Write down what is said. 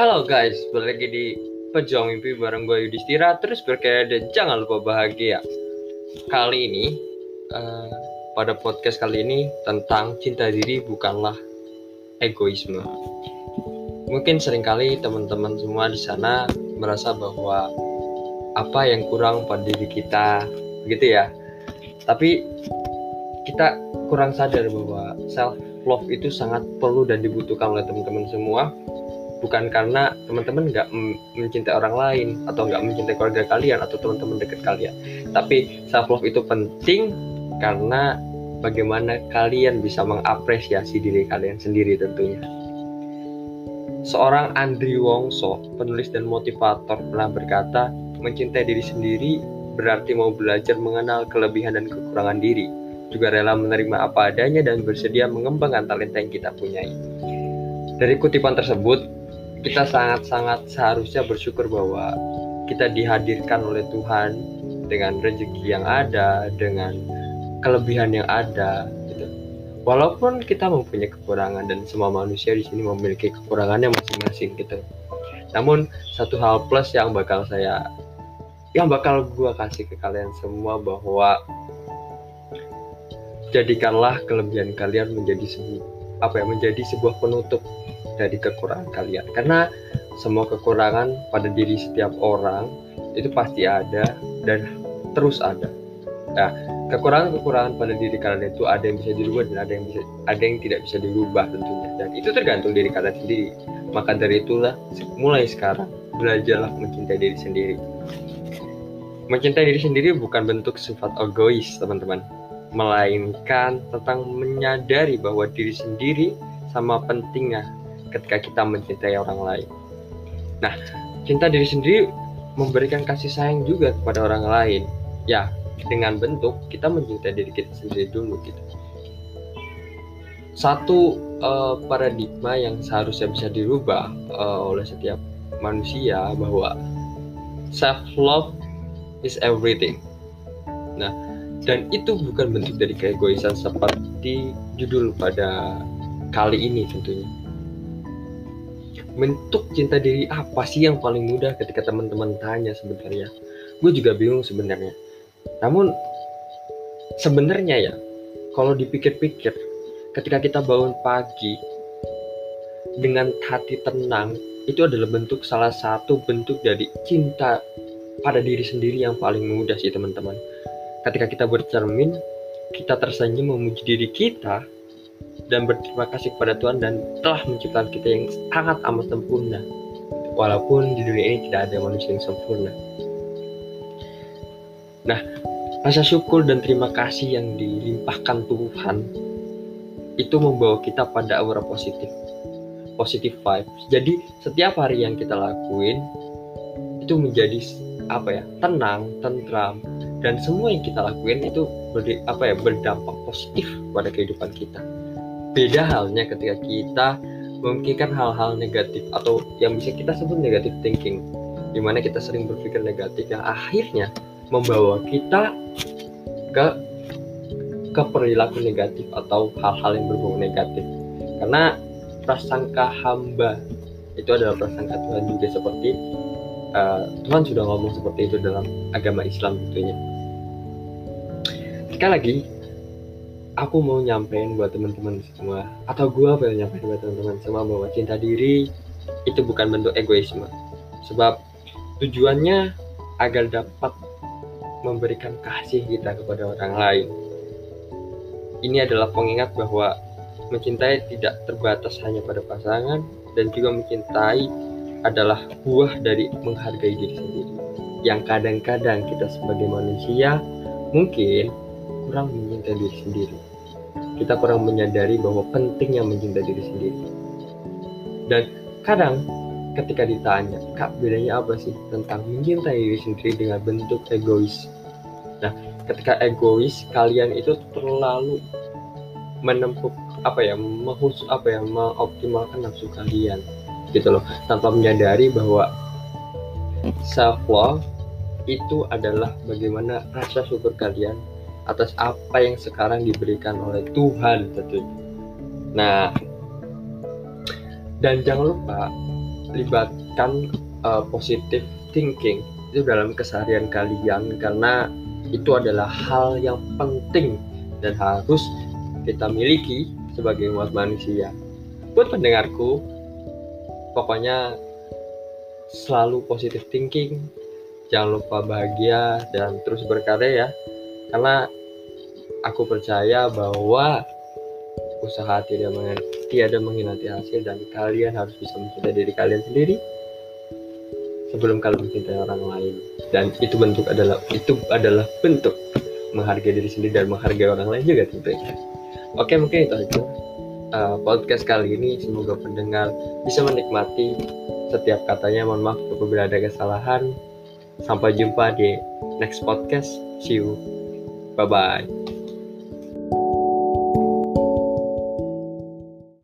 Halo guys, balik lagi di Pejuang Mimpi bareng gue Yudhistira Terus berkaya dan jangan lupa bahagia. Kali ini, uh, pada podcast kali ini Tentang cinta diri bukanlah egoisme. Mungkin sering kali teman-teman semua di sana Merasa bahwa Apa yang kurang pada diri kita Begitu ya. Tapi kita kurang sadar bahwa self love itu sangat perlu dan dibutuhkan oleh teman-teman semua bukan karena teman-teman nggak mencintai orang lain atau nggak mencintai keluarga kalian atau teman-teman dekat kalian tapi self love itu penting karena bagaimana kalian bisa mengapresiasi diri kalian sendiri tentunya seorang Andri Wongso penulis dan motivator pernah berkata mencintai diri sendiri berarti mau belajar mengenal kelebihan dan kekurangan diri juga rela menerima apa adanya dan bersedia mengembangkan talenta yang kita punyai. Dari kutipan tersebut, kita sangat-sangat seharusnya bersyukur bahwa kita dihadirkan oleh Tuhan dengan rezeki yang ada, dengan kelebihan yang ada, gitu. Walaupun kita mempunyai kekurangan dan semua manusia di sini memiliki kekurangannya masing-masing gitu. Namun satu hal plus yang bakal saya yang bakal gue kasih ke kalian semua bahwa jadikanlah kelebihan kalian menjadi sebuah apa ya menjadi sebuah penutup dari kekurangan kalian. Karena semua kekurangan pada diri setiap orang itu pasti ada dan terus ada. Nah kekurangan-kekurangan pada diri kalian itu ada yang bisa dirubah dan ada yang bisa ada yang tidak bisa dirubah tentunya. Dan itu tergantung diri kalian sendiri. Maka dari itulah mulai sekarang belajarlah mencintai diri sendiri. Mencintai diri sendiri bukan bentuk sifat egois teman-teman melainkan tentang menyadari bahwa diri sendiri sama pentingnya ketika kita mencintai orang lain. Nah, cinta diri sendiri memberikan kasih sayang juga kepada orang lain. Ya, dengan bentuk kita mencintai diri kita sendiri dulu gitu. Satu uh, paradigma yang seharusnya bisa dirubah uh, oleh setiap manusia bahwa self love is everything. Nah, dan itu bukan bentuk dari keegoisan seperti judul pada kali ini tentunya. Bentuk cinta diri apa sih yang paling mudah ketika teman-teman tanya sebenarnya? Gue juga bingung sebenarnya. Namun sebenarnya ya kalau dipikir-pikir ketika kita bangun pagi dengan hati tenang itu adalah bentuk salah satu bentuk dari cinta pada diri sendiri yang paling mudah sih teman-teman ketika kita bercermin kita tersenyum memuji diri kita dan berterima kasih kepada Tuhan dan telah menciptakan kita yang sangat amat sempurna. Walaupun di dunia ini tidak ada manusia yang sempurna. Nah, rasa syukur dan terima kasih yang dilimpahkan Tuhan itu membawa kita pada aura positif. Positif vibes. Jadi, setiap hari yang kita lakuin itu menjadi apa ya? tenang, tentram, dan semua yang kita lakuin itu ber, apa ya berdampak positif pada kehidupan kita. Beda halnya ketika kita memikirkan hal-hal negatif atau yang bisa kita sebut negatif thinking di mana kita sering berpikir negatif yang akhirnya membawa kita ke ke perilaku negatif atau hal-hal yang berbau negatif. Karena prasangka hamba itu adalah prasangka Tuhan juga seperti uh, Tuhan sudah ngomong seperti itu dalam agama Islam tentunya sekali lagi aku mau nyampein buat teman-teman semua. Atau gue pengen nyampein buat teman-teman semua bahwa cinta diri itu bukan bentuk egoisme. Sebab tujuannya agar dapat memberikan kasih kita kepada orang lain. Ini adalah pengingat bahwa mencintai tidak terbatas hanya pada pasangan dan juga mencintai adalah buah dari menghargai diri sendiri. Yang kadang-kadang kita sebagai manusia mungkin kurang mencintai diri sendiri kita kurang menyadari bahwa pentingnya mencintai diri sendiri. Dan kadang ketika ditanya, kak bedanya apa sih tentang mencintai diri sendiri dengan bentuk egois? Nah, ketika egois, kalian itu terlalu menempuh apa ya, menghus apa ya, mengoptimalkan nafsu kalian, gitu loh, tanpa menyadari bahwa self love itu adalah bagaimana rasa syukur kalian atas apa yang sekarang diberikan oleh Tuhan tentunya. Nah, dan jangan lupa libatkan uh, positive thinking itu dalam keseharian kalian karena itu adalah hal yang penting dan harus kita miliki sebagai umat manusia. Buat pendengarku, pokoknya selalu positive thinking, jangan lupa bahagia dan terus berkarya ya. Karena aku percaya bahwa usaha tidak tiada mengkhianati hasil dan kalian harus bisa mencintai diri kalian sendiri sebelum kalian mencintai orang lain. Dan itu bentuk adalah itu adalah bentuk menghargai diri sendiri dan menghargai orang lain juga tentunya. Oke mungkin itu aja uh, podcast kali ini. Semoga pendengar bisa menikmati setiap katanya. Mohon maaf apabila ada kesalahan. Sampai jumpa di next podcast. See you bye bye